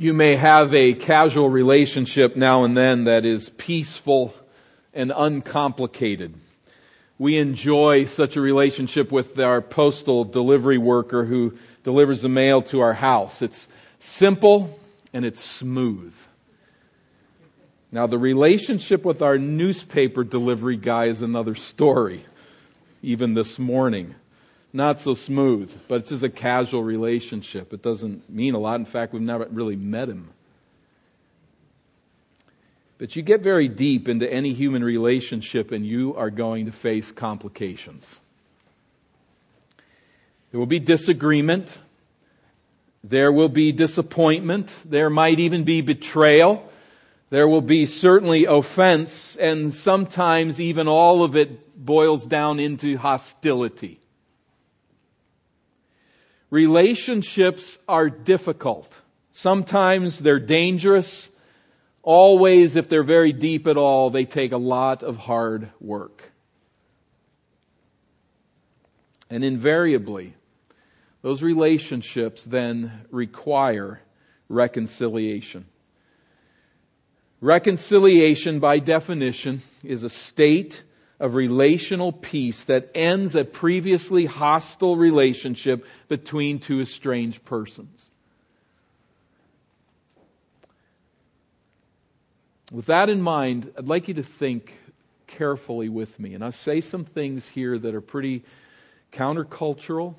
You may have a casual relationship now and then that is peaceful and uncomplicated. We enjoy such a relationship with our postal delivery worker who delivers the mail to our house. It's simple and it's smooth. Now, the relationship with our newspaper delivery guy is another story, even this morning not so smooth, but it's just a casual relationship. It doesn't mean a lot. In fact, we've never really met him. But you get very deep into any human relationship and you are going to face complications. There will be disagreement. There will be disappointment. There might even be betrayal. There will be certainly offense, and sometimes even all of it boils down into hostility. Relationships are difficult. Sometimes they're dangerous. Always, if they're very deep at all, they take a lot of hard work. And invariably, those relationships then require reconciliation. Reconciliation, by definition, is a state of relational peace that ends a previously hostile relationship between two estranged persons. With that in mind, I'd like you to think carefully with me. And I'll say some things here that are pretty countercultural.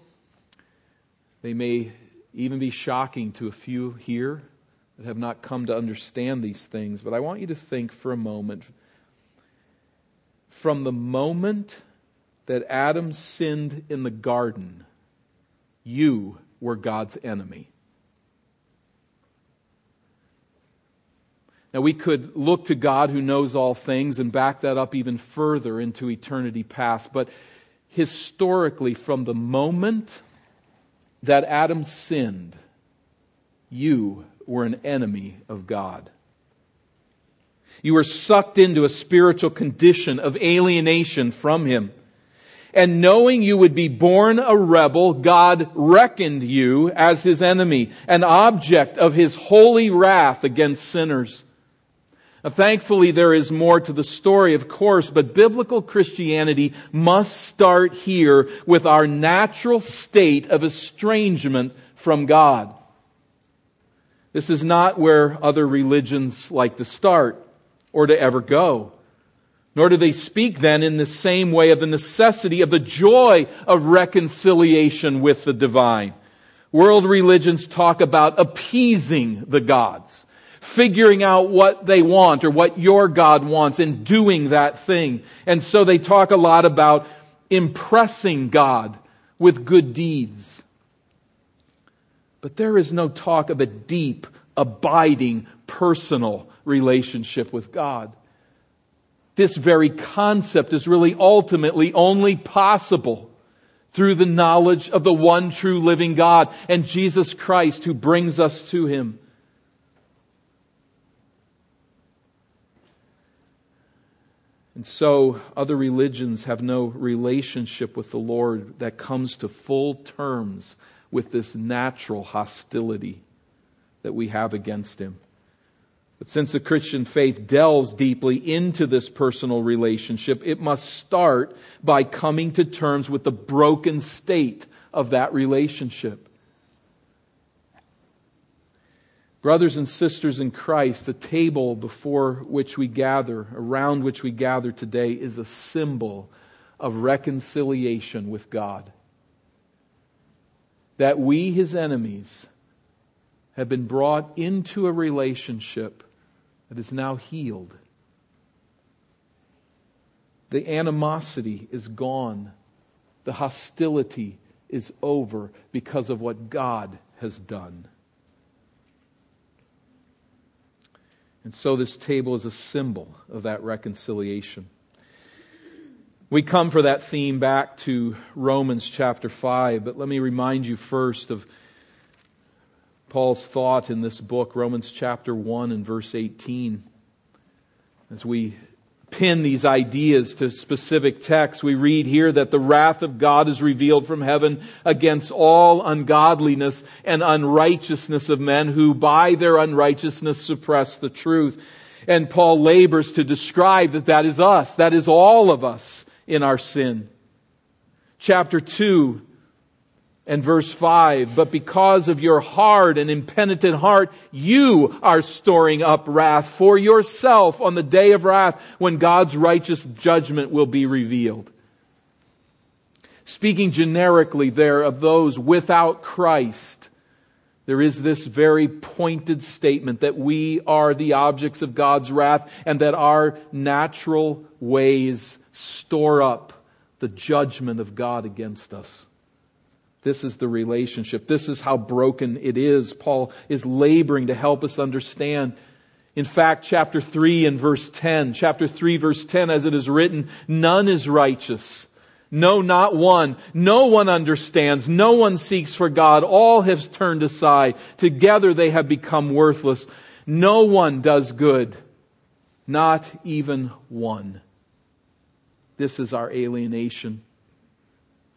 They may even be shocking to a few here that have not come to understand these things. But I want you to think for a moment from the moment that Adam sinned in the garden, you were God's enemy. Now, we could look to God who knows all things and back that up even further into eternity past. But historically, from the moment that Adam sinned, you were an enemy of God. You were sucked into a spiritual condition of alienation from Him. And knowing you would be born a rebel, God reckoned you as His enemy, an object of His holy wrath against sinners. Now, thankfully, there is more to the story, of course, but biblical Christianity must start here with our natural state of estrangement from God. This is not where other religions like to start or to ever go. Nor do they speak then in the same way of the necessity of the joy of reconciliation with the divine. World religions talk about appeasing the gods, figuring out what they want or what your God wants and doing that thing. And so they talk a lot about impressing God with good deeds. But there is no talk of a deep, abiding, personal relationship with God. This very concept is really ultimately only possible through the knowledge of the one true living God and Jesus Christ who brings us to Him. And so, other religions have no relationship with the Lord that comes to full terms with this natural hostility that we have against Him. But since the Christian faith delves deeply into this personal relationship, it must start by coming to terms with the broken state of that relationship. Brothers and sisters in Christ, the table before which we gather, around which we gather today, is a symbol of reconciliation with God. That we, his enemies, have been brought into a relationship that is now healed. The animosity is gone. The hostility is over because of what God has done. And so this table is a symbol of that reconciliation. We come for that theme back to Romans chapter 5, but let me remind you first of Paul's thought in this book, Romans chapter 1 and verse 18, as we pin these ideas to specific texts. We read here that the wrath of God is revealed from heaven against all ungodliness and unrighteousness of men who by their unrighteousness suppress the truth. And Paul labors to describe that that is us. That is all of us in our sin. Chapter 2 and verse 5, but because of your hard and impenitent heart, you are storing up wrath for yourself on the day of wrath when God's righteous judgment will be revealed. Speaking generically there of those without Christ, there is this very pointed statement that we are the objects of God's wrath and that our natural ways store up the judgment of God against us. This is the relationship. This is how broken it is. Paul is laboring to help us understand. In fact, chapter 3 and verse 10, chapter 3 verse 10, as it is written, none is righteous. No, not one. No one understands. No one seeks for God. All have turned aside. Together they have become worthless. No one does good. Not even one. This is our alienation.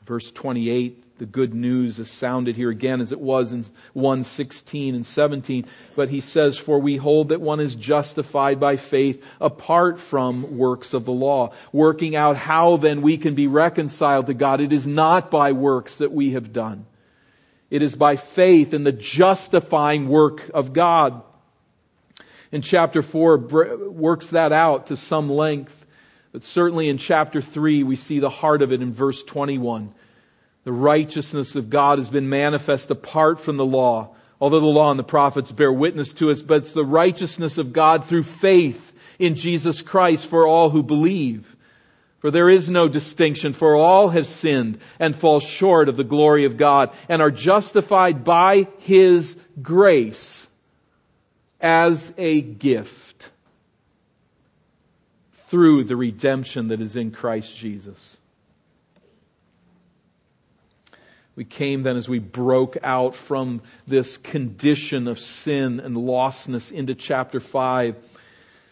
Verse 28 the good news is sounded here again as it was in 116 and 17. But he says, For we hold that one is justified by faith apart from works of the law. Working out how then we can be reconciled to God. It is not by works that we have done. It is by faith in the justifying work of God. In chapter 4 works that out to some length. But certainly in chapter 3 we see the heart of it in verse 21 the righteousness of God has been manifest apart from the law, although the law and the prophets bear witness to us, but it's the righteousness of God through faith in Jesus Christ for all who believe. For there is no distinction, for all have sinned and fall short of the glory of God and are justified by His grace as a gift through the redemption that is in Christ Jesus. We came then as we broke out from this condition of sin and lostness into chapter 5,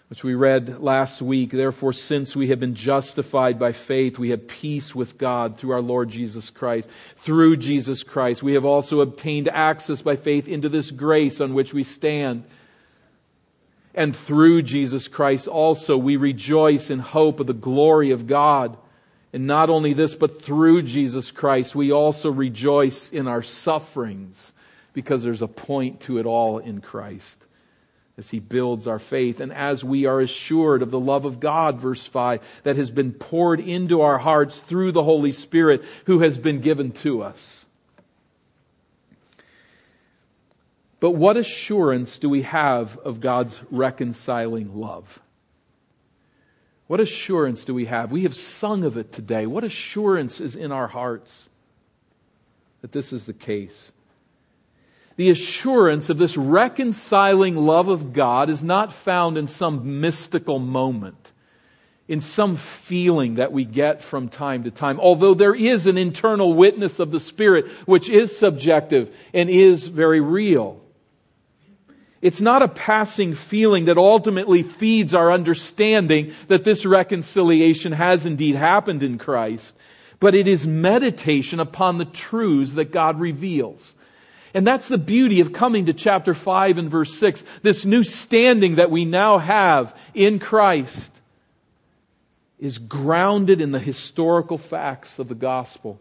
which we read last week. Therefore, since we have been justified by faith, we have peace with God through our Lord Jesus Christ. Through Jesus Christ, we have also obtained access by faith into this grace on which we stand. And through Jesus Christ also we rejoice in hope of the glory of God. And not only this, but through Jesus Christ, we also rejoice in our sufferings because there's a point to it all in Christ as he builds our faith and as we are assured of the love of God, verse 5, that has been poured into our hearts through the Holy Spirit who has been given to us. But what assurance do we have of God's reconciling love? What assurance do we have? We have sung of it today. What assurance is in our hearts that this is the case? The assurance of this reconciling love of God is not found in some mystical moment, in some feeling that we get from time to time, although there is an internal witness of the Spirit which is subjective and is very real. It's not a passing feeling that ultimately feeds our understanding that this reconciliation has indeed happened in Christ, but it is meditation upon the truths that God reveals. And that's the beauty of coming to chapter 5 and verse 6, this new standing that we now have in Christ is grounded in the historical facts of the gospel.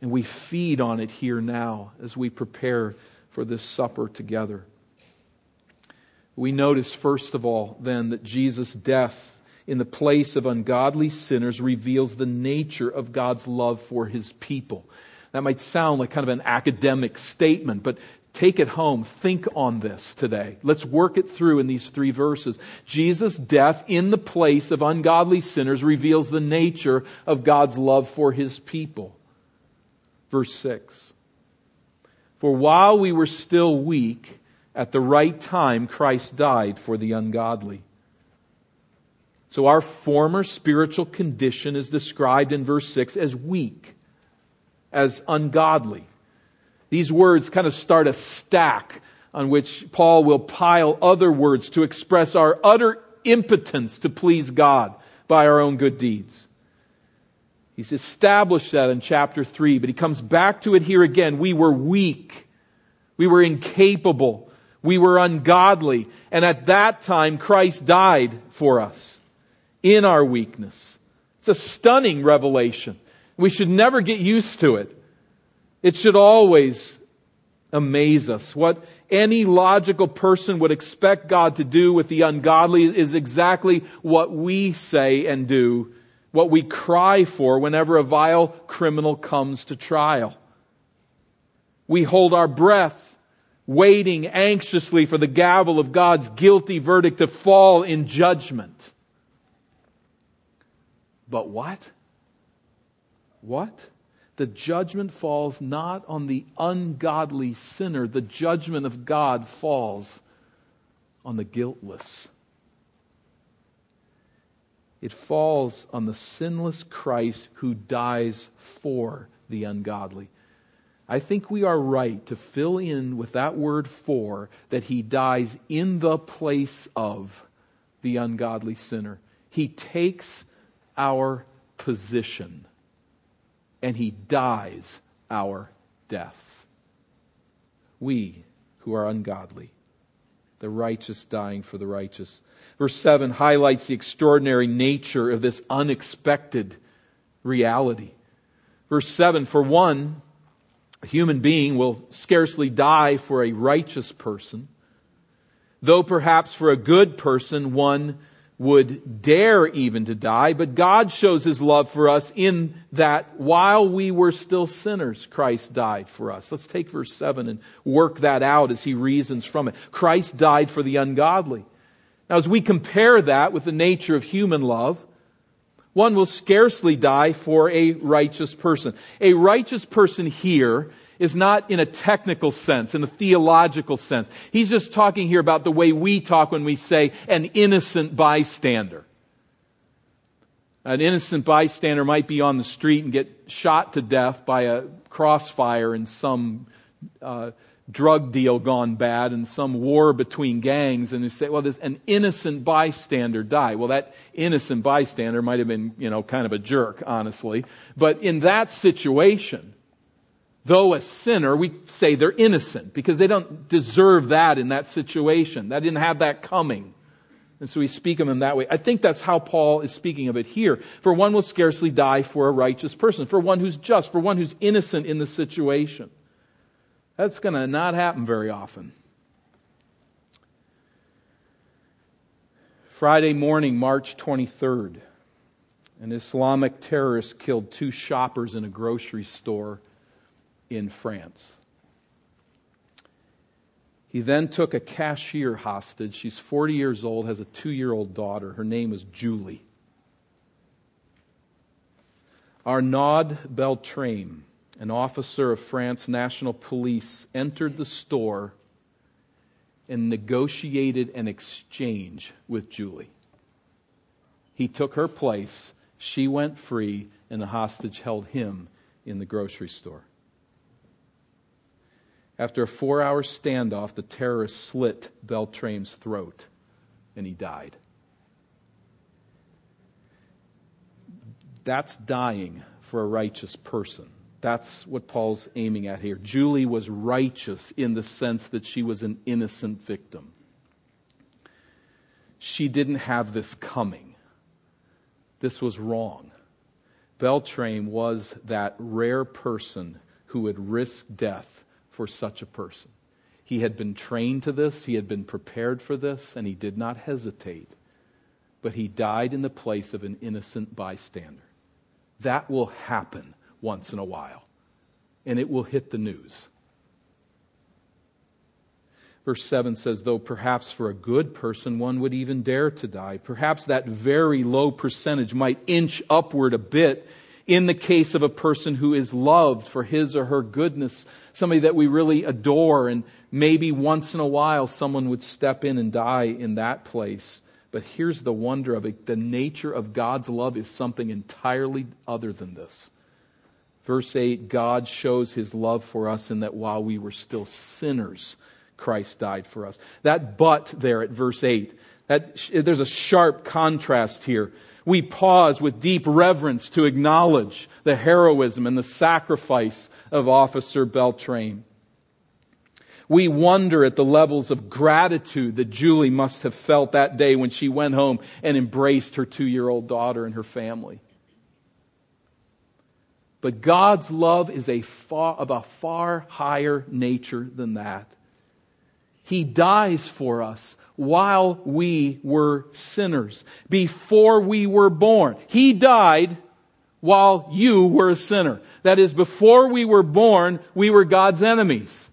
And we feed on it here now as we prepare for this supper together. We notice, first of all, then, that Jesus' death in the place of ungodly sinners reveals the nature of God's love for his people. That might sound like kind of an academic statement, but take it home. Think on this today. Let's work it through in these three verses. Jesus' death in the place of ungodly sinners reveals the nature of God's love for his people. Verse 6. For while we were still weak, at the right time, Christ died for the ungodly. So our former spiritual condition is described in verse 6 as weak, as ungodly. These words kind of start a stack on which Paul will pile other words to express our utter impotence to please God. by our own good deeds. He's established that in chapter 3, but he comes back to it here again. We were weak. We were incapable. We were ungodly. And at that time, Christ died for us in our weakness. It's a stunning revelation. We should never get used to it. It should always amaze us. What any logical person would expect God to do with the ungodly is exactly what we say and do, what we cry for whenever a vile criminal comes to trial. We hold our breath, waiting anxiously for the gavel of God's guilty verdict to fall in judgment. But what? What? The judgment falls not on the ungodly sinner. The judgment of God falls on the guiltless. It falls on the sinless Christ who dies for the ungodly. I think we are right to fill in with that word for that he dies in the place of the ungodly sinner. He takes our position and he dies our death. We who are ungodly, the righteous dying for the righteous. Verse 7 highlights the extraordinary nature of this unexpected reality. Verse 7 For one, a human being will scarcely die for a righteous person, though perhaps for a good person one would dare even to die, but God shows his love for us in that while we were still sinners, Christ died for us. Let's take verse 7 and work that out as he reasons from it. Christ died for the ungodly. Now, as we compare that with the nature of human love, one will scarcely die for a righteous person. A righteous person here is not in a technical sense, in a theological sense. He's just talking here about the way we talk when we say an innocent bystander. An innocent bystander might be on the street and get shot to death by a crossfire in some uh, drug deal gone bad and some war between gangs and you say, well, this an innocent bystander died. Well, that innocent bystander might have been, you know, kind of a jerk, honestly. But in that situation, though a sinner, we say they're innocent because they don't deserve that in that situation. That didn't have that coming. And so we speak of them that way. I think that's how Paul is speaking of it here. For one will scarcely die for a righteous person, for one who's just, for one who's innocent in the situation. That's going to not happen very often. Friday morning, March 23rd, an Islamic terrorist killed two shoppers in a grocery store in France. He then took a cashier hostage. She's 40 years old, has a two year old daughter. Her name is Julie. Arnaud Beltrame, an officer of France National Police, entered the store and negotiated an exchange with Julie. He took her place, she went free, and the hostage held him in the grocery store. After a four hour standoff, the terrorist slit Beltrame's throat and he died. That's dying for a righteous person. That's what Paul's aiming at here. Julie was righteous in the sense that she was an innocent victim. She didn't have this coming. This was wrong. Beltrame was that rare person who would risk death for such a person. He had been trained to this, he had been prepared for this, and he did not hesitate. But he died in the place of an innocent bystander. That will happen once in a while, and it will hit the news. Verse 7 says, though perhaps for a good person one would even dare to die, perhaps that very low percentage might inch upward a bit in the case of a person who is loved for his or her goodness, somebody that we really adore, and maybe once in a while someone would step in and die in that place. But here's the wonder of it the nature of God's love is something entirely other than this. Verse 8 God shows his love for us in that while we were still sinners, Christ died for us. That but there at verse 8, that, there's a sharp contrast here We pause with deep reverence to acknowledge the heroism and the sacrifice of Officer Beltrame. We wonder at the levels of gratitude that Julie must have felt that day when she went home and embraced her two year old daughter and her family. But God's love is a far, of a far higher nature than that. He dies for us while we were sinners, before we were born. He died while you were a sinner. That is, before we were born, we were God's enemies.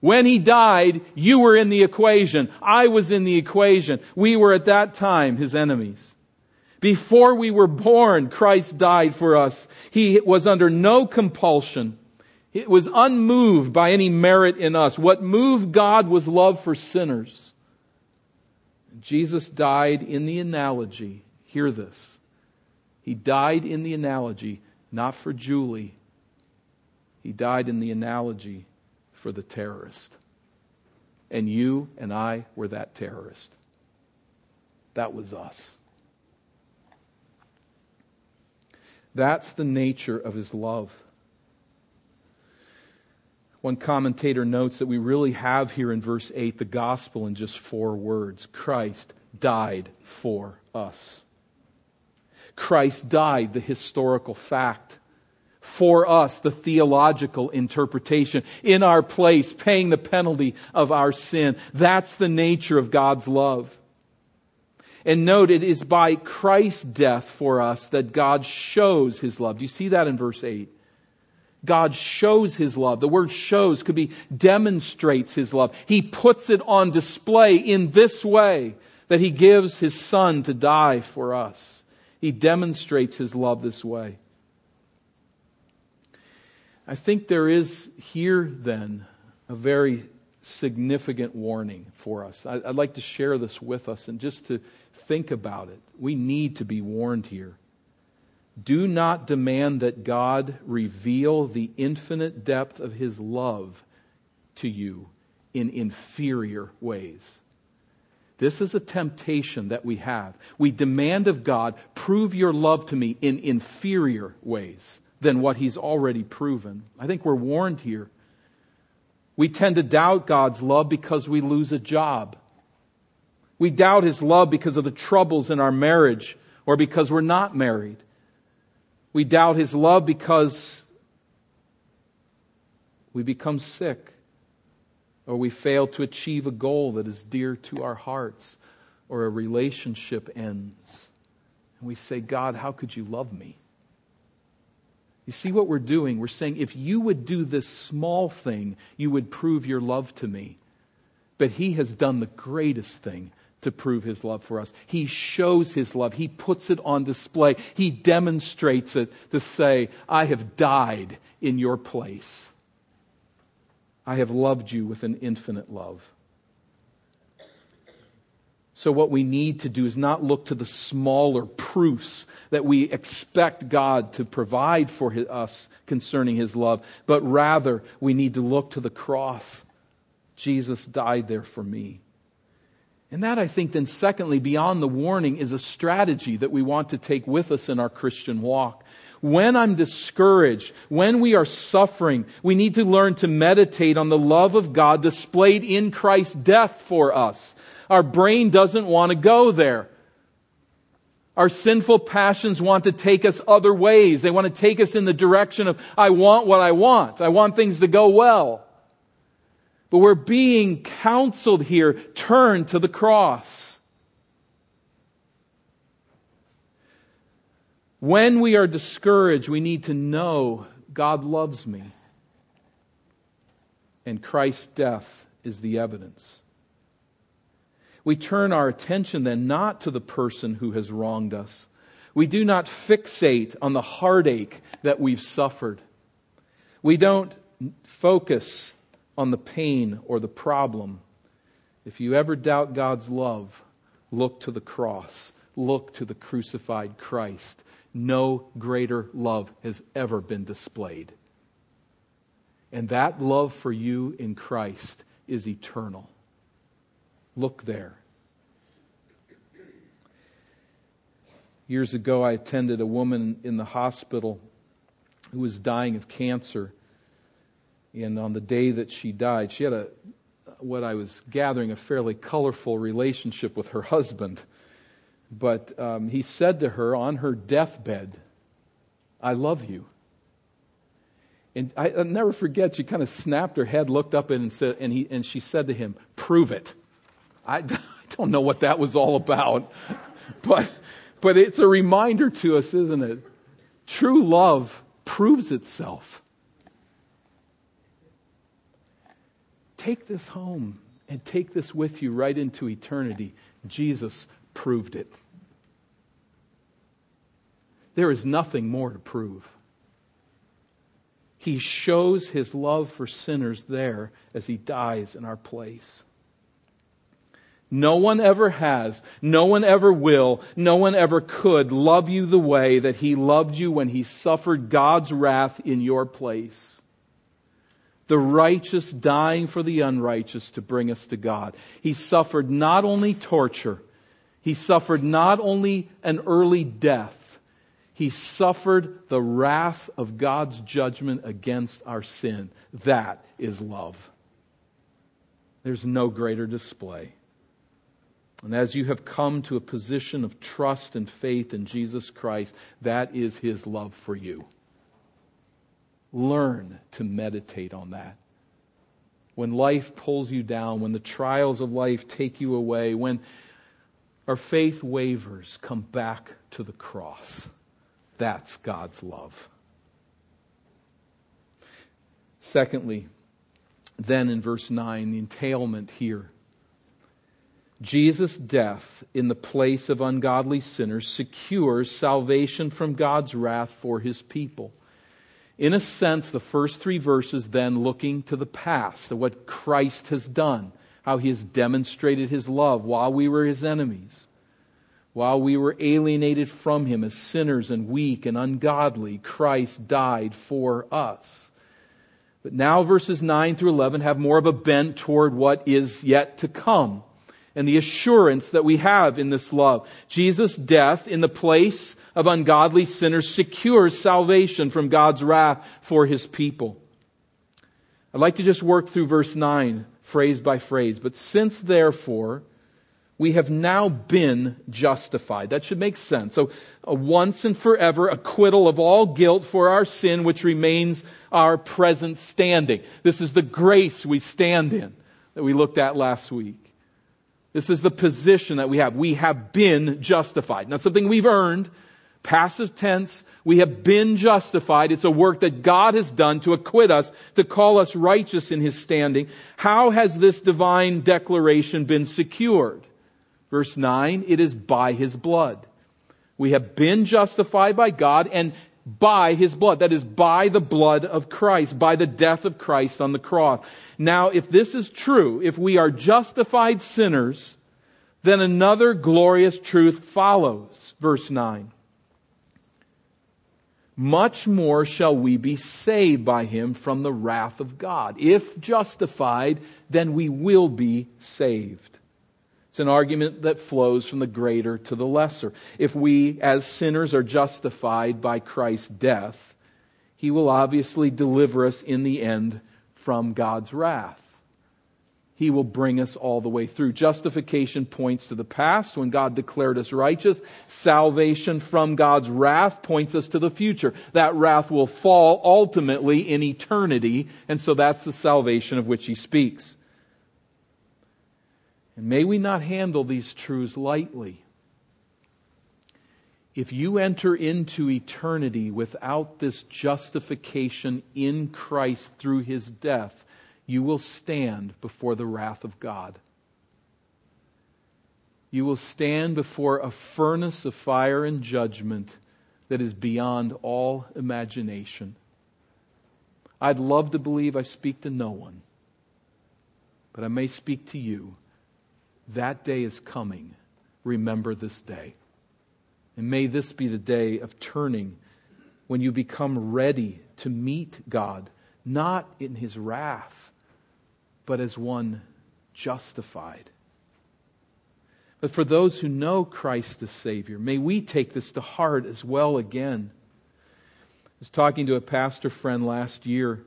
When he died, you were in the equation. I was in the equation. We were at that time his enemies. Before we were born, Christ died for us. He was under no compulsion. It was unmoved by any merit in us. What moved God was love for sinners. Jesus died in the analogy. Hear this. He died in the analogy, not for Julie. He died in the analogy for the terrorist. And you and I were that terrorist. That was us. That's the nature of his love. One commentator notes that we really have here in verse 8 the gospel in just four words Christ died for us. Christ died, the historical fact for us the theological interpretation in our place, paying the penalty of our sin. That's the nature of God's love. And note, it is by Christ's death for us that God shows his love. Do you see that in verse 8? God shows his love. The word shows could be demonstrates his love. He puts it on display in this way that he gives his son to die for us. He demonstrates his love this way. I think there is here then a very significant warning for us. I'd like to share this with us and just to think about it. We need to be warned here. Do not demand that God reveal the infinite depth of his love to you in inferior ways. This is a temptation that we have. We demand of God, prove your love to me in inferior ways than what he's already proven. I think we're warned here. We tend to doubt God's love because we lose a job. We doubt his love because of the troubles in our marriage or because we're not married. We doubt his love because we become sick or we fail to achieve a goal that is dear to our hearts or a relationship ends. And we say, God, how could you love me? You see what we're doing? We're saying, if you would do this small thing, you would prove your love to me. But he has done the greatest thing to prove his love for us. He shows his love. He puts it on display. He demonstrates it to say, I have died in your place. I have loved you with an infinite love. So, what we need to do is not look to the smaller proofs that we expect God to provide for his, us concerning His love, but rather we need to look to the cross. Jesus died there for me. And that, I think, then, secondly, beyond the warning, is a strategy that we want to take with us in our Christian walk. When I'm discouraged, when we are suffering, we need to learn to meditate on the love of God displayed in Christ's death for us. Our brain doesn't want to go there. Our sinful passions want to take us other ways. They want to take us in the direction of, I want what I want. I want things to go well. But we're being counseled here, turn to the cross. When we are discouraged, we need to know God loves me. And Christ's death is the evidence we turn our attention then not to the person who has wronged us. We do not fixate on the heartache that we've suffered. We don't focus on the pain or the problem. If you ever doubt God's love, look to the cross. Look to the crucified Christ. No greater love has ever been displayed. And that love for you in Christ is eternal. Look there. Years ago, I attended a woman in the hospital who was dying of cancer. And on the day that she died, she had a, what I was gathering, a fairly colorful relationship with her husband. But um, he said to her on her deathbed, I love you. And I, will never forget, she kind of snapped her head, looked up and, said, and, he, and she said to him, Prove it. I, I don't know what that was all about, but, but it's a reminder to us, isn't it? True love proves itself. Take this home and take this with you right into eternity. Jesus proved it. There is nothing more to prove. He shows his love for sinners there as he dies in our place. No one ever has, no one ever will, no one ever could love you the way that he loved you when he suffered God's wrath in your place. The righteous dying for the unrighteous to bring us to God. He suffered not only torture, he suffered not only an early death, he suffered the wrath of God's judgment against our sin. That is love. There's no greater display. And as you have come to a position of trust and faith in Jesus Christ, that is His love for you. Learn to meditate on that. When life pulls you down, when the trials of life take you away, when our faith wavers, come back to the cross. That's God's love. Secondly, then in verse 9, the entailment here Jesus' death in the place of ungodly sinners secures salvation from God's wrath for his people. In a sense, the first three verses then looking to the past, of what Christ has done, how he has demonstrated his love while we were his enemies, while we were alienated from him as sinners and weak and ungodly, Christ died for us. But now verses 9 through 11 have more of a bent toward what is yet to come and the assurance that we have in this love. Jesus' death in the place of ungodly sinners secures salvation from God's wrath for his people. I'd like to just work through verse 9, phrase by phrase. But since therefore we have now been justified. That should make sense. So, a once and forever acquittal of all guilt for our sin, which remains our present standing. This is the grace we stand in that we looked at last week. This is the position that we have. We have been justified. Not something we've earned. Passive tense. We have been justified. It's a work that God has done to acquit us, to call us righteous in His standing. How has this divine declaration been secured? Verse 9, it is by His blood. We have been justified by God and by his blood. That is, by the blood of Christ, by the death of Christ on the cross. Now, if this is true, if we are justified sinners, then another glorious truth follows. Verse 9. Much more shall we be saved by him from the wrath of God. If justified, then we will be saved. It's an argument that flows from the greater to the lesser. If we, as sinners, are justified by Christ's death, he will obviously deliver us in the end from God's wrath. He will bring us all the way through. Justification points to the past when God declared us righteous. Salvation from God's wrath points us to the future. That wrath will fall ultimately in eternity, and so that's the salvation of which he speaks. And may we not handle these truths lightly. If you enter into eternity without this justification in Christ through his death, you will stand before the wrath of God. You will stand before a furnace of fire and judgment that is beyond all imagination. I'd love to believe I speak to no one, but I may speak to you. That day is coming. Remember this day. And may this be the day of turning when you become ready to meet God, not in his wrath, but as one justified. But for those who know Christ as Savior, may we take this to heart as well again. I was talking to a pastor friend last year.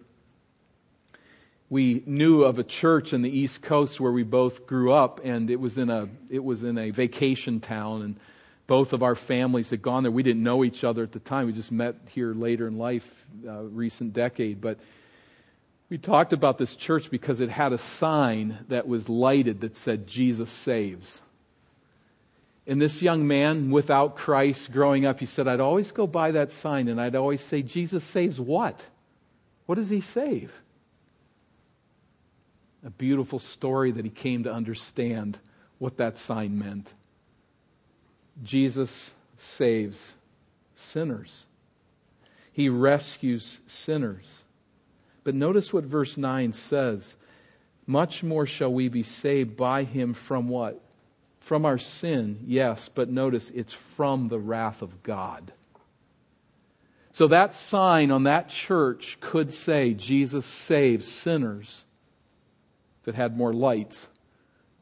We knew of a church in the East Coast where we both grew up, and it was in a, it was in a vacation town, and both of our families had gone there. We didn't know each other at the time. We just met here later in life, uh, recent decade. But we talked about this church because it had a sign that was lighted that said, Jesus saves. And this young man, without Christ, growing up, he said, I'd always go by that sign and I'd always say, Jesus saves what? What does he save? A beautiful story that he came to understand what that sign meant. Jesus saves sinners, he rescues sinners. But notice what verse 9 says. Much more shall we be saved by him from what? From our sin, yes, but notice it's from the wrath of God. So that sign on that church could say Jesus saves sinners it had more lights.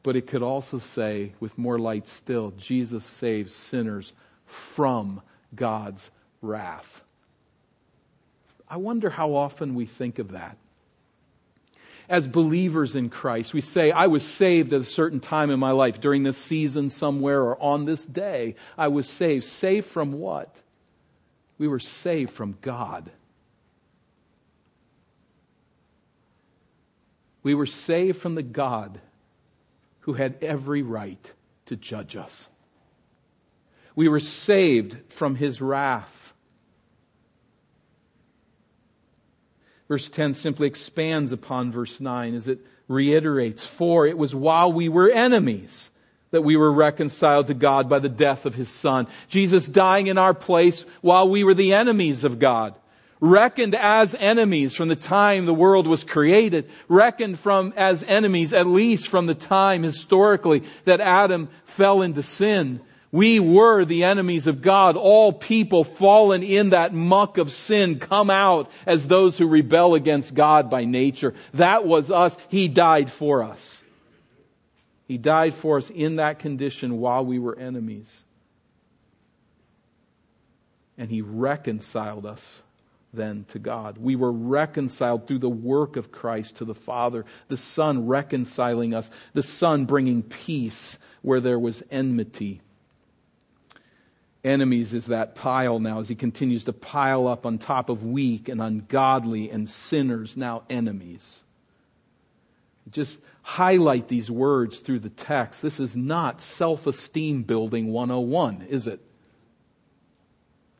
But it could also say, with more light still, Jesus saves sinners from God's wrath. I wonder how often we think of that as believers in Christ. We say, I was saved at a certain time in my life, during this season somewhere, or on this day. I was saved. Saved from what? We were saved from God. We were saved from the God who had every right to judge us. We were saved from his wrath. Verse 10 simply expands upon verse 9 as it reiterates, For it was while we were enemies that we were reconciled to God by the death of his Son. Jesus dying in our place while we were the enemies of God. Reckoned as enemies from the time the world was created. Reckoned from as enemies at least from the time historically that Adam fell into sin. We were the enemies of God. All people fallen in that muck of sin come out as those who rebel against God by nature. That was us. He died for us. He died for us in that condition while we were enemies. And He reconciled us then to God. We were reconciled through the work of Christ to the Father, the Son reconciling us, the Son bringing peace where there was enmity enemies is that pile now as he continues to pile up on top of weak and ungodly and sinners, now enemies. Just highlight these words through the text. This is not self esteem building 101, is it?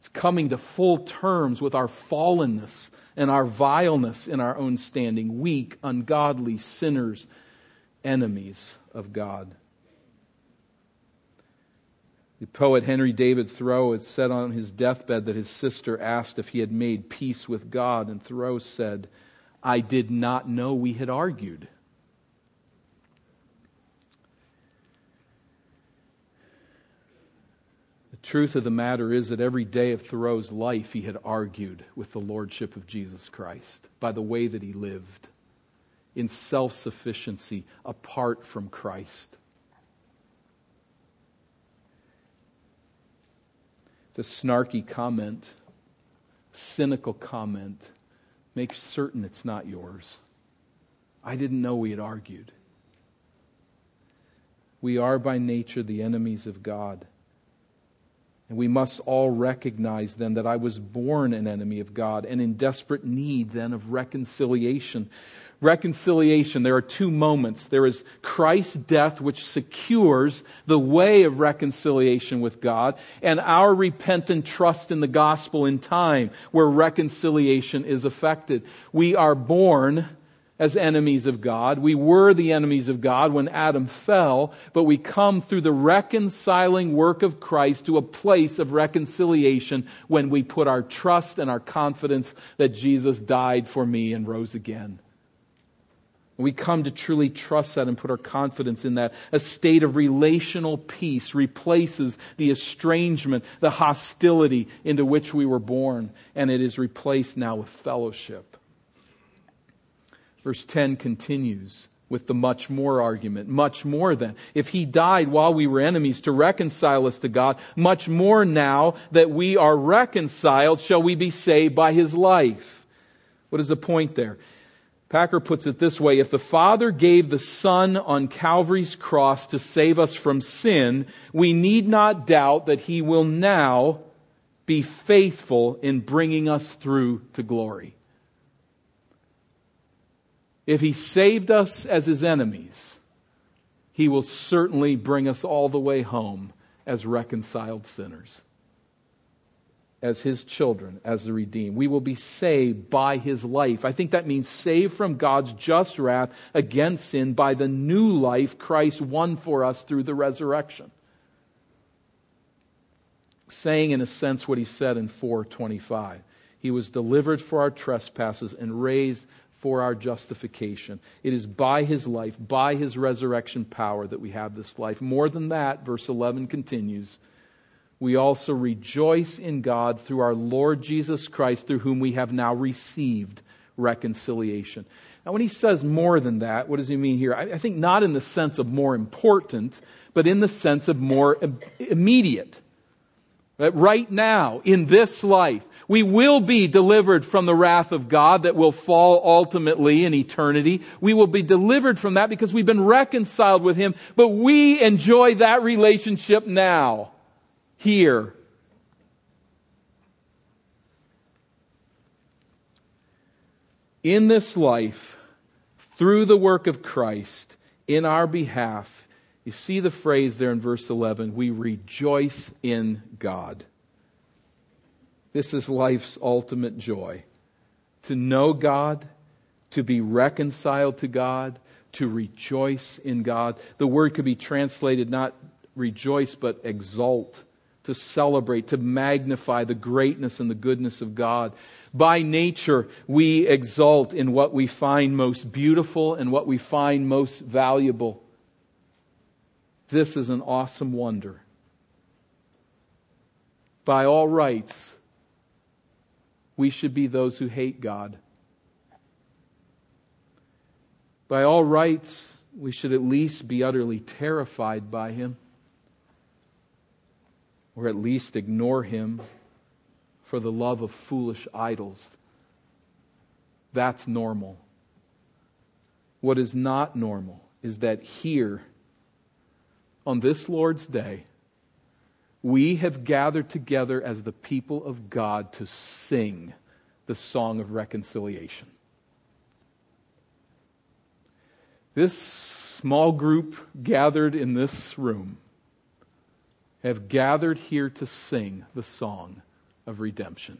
It's coming to full terms with our fallenness and our vileness in our own standing, weak, ungodly sinners, enemies of God. The poet Henry David Thoreau had said on his deathbed that his sister asked if he had made peace with God, and Thoreau said, I did not know we had argued. Truth of the matter is that every day of Thoreau's life he had argued with the Lordship of Jesus Christ by the way that he lived in self sufficiency apart from Christ. It's a snarky comment, cynical comment. Make certain it's not yours. I didn't know we had argued. We are by nature the enemies of God. And we must all recognize then that I was born an enemy of God and in desperate need then of reconciliation reconciliation, there are two moments. There is Christ's death, which secures the way of reconciliation with God, and our repentant trust in the gospel in time, where reconciliation is effected. We are born as enemies of God. We were the enemies of God when Adam fell, but we come through the reconciling work of Christ to a place of reconciliation when we put our trust and our confidence that Jesus died for me and rose again. We come to truly trust that and put our confidence in that. A state of relational peace replaces the estrangement, the hostility into which we were born, and it is replaced now with fellowship. Verse 10 continues with the much more argument. Much more than. If he died while we were enemies to reconcile us to God, much more now that we are reconciled shall we be saved by his life. What is the point there? Packer puts it this way If the Father gave the Son on Calvary's cross to save us from sin, we need not doubt that he will now be faithful in bringing us through to glory if he saved us as his enemies, he will certainly bring us all the way home as reconciled sinners, as his children, as the redeemed. We will be saved by his life. I think that means saved from God's just wrath against sin by the new life Christ won for us through the resurrection. Saying, in a sense, what he said in 425. He was delivered for our trespasses and raised for our justification. It is by his life, by his resurrection power, that we have this life. More than that, verse 11 continues, we also rejoice in God through our Lord Jesus Christ, through whom we have now received reconciliation. Now, when he says more than that, what does he mean here? I, think not in the sense of more important, but in the sense of more immediate. Right now, in this life, we will be delivered from the wrath of God that will fall ultimately in eternity. We will be delivered from that because we've been reconciled with Him, but we enjoy that relationship now, here. In this life, through the work of Christ, in our behalf, you see the phrase there in verse 11 we rejoice in God. This is life's ultimate joy. To know God, to be reconciled to God, to rejoice in God. The word could be translated not rejoice, but exult, to celebrate, to magnify the greatness and the goodness of God. By nature, we exult in what we find most beautiful and what we find most valuable. This is an awesome wonder. By all rights, we should be those who hate God. By all rights, we should at least be utterly terrified by Him, or at least ignore Him for the love of foolish idols. That's normal. What is not normal is that here, on this Lord's Day, we have gathered together as the people of God to sing the song of reconciliation. This small group gathered in this room have gathered here to sing the song of redemption.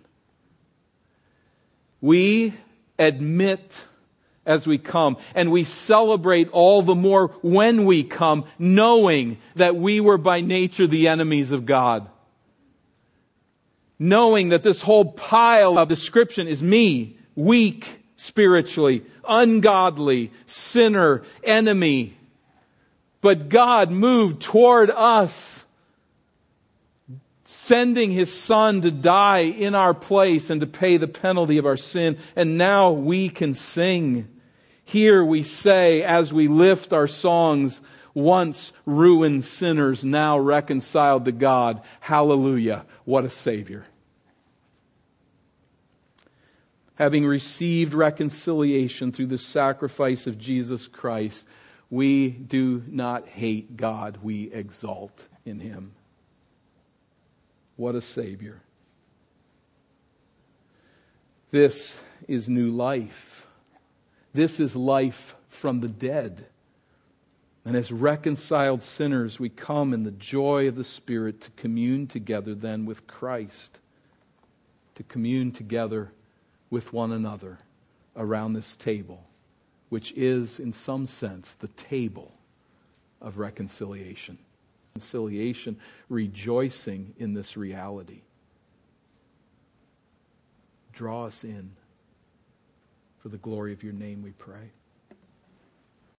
We admit as we come. And we celebrate all the more when we come, knowing that we were by nature the enemies of God. Knowing that this whole pile of description is me, weak spiritually, ungodly, sinner, enemy. But God moved toward us sending his son to die in our place and to pay the penalty of our sin. And now we can sing. Here we say, as we lift our songs, once ruined sinners, now reconciled to God. Hallelujah. What a Savior. Having received reconciliation through the sacrifice of Jesus Christ, we do not hate God, we exalt in Him. What a Savior. This is new life. This is life from the dead. And as reconciled sinners, we come in the joy of the Spirit to commune together then with Christ, to commune together with one another around this table, which is, in some sense, the table of reconciliation. Reconciliation, rejoicing in this reality. Draw us in. For the glory of your name, we pray.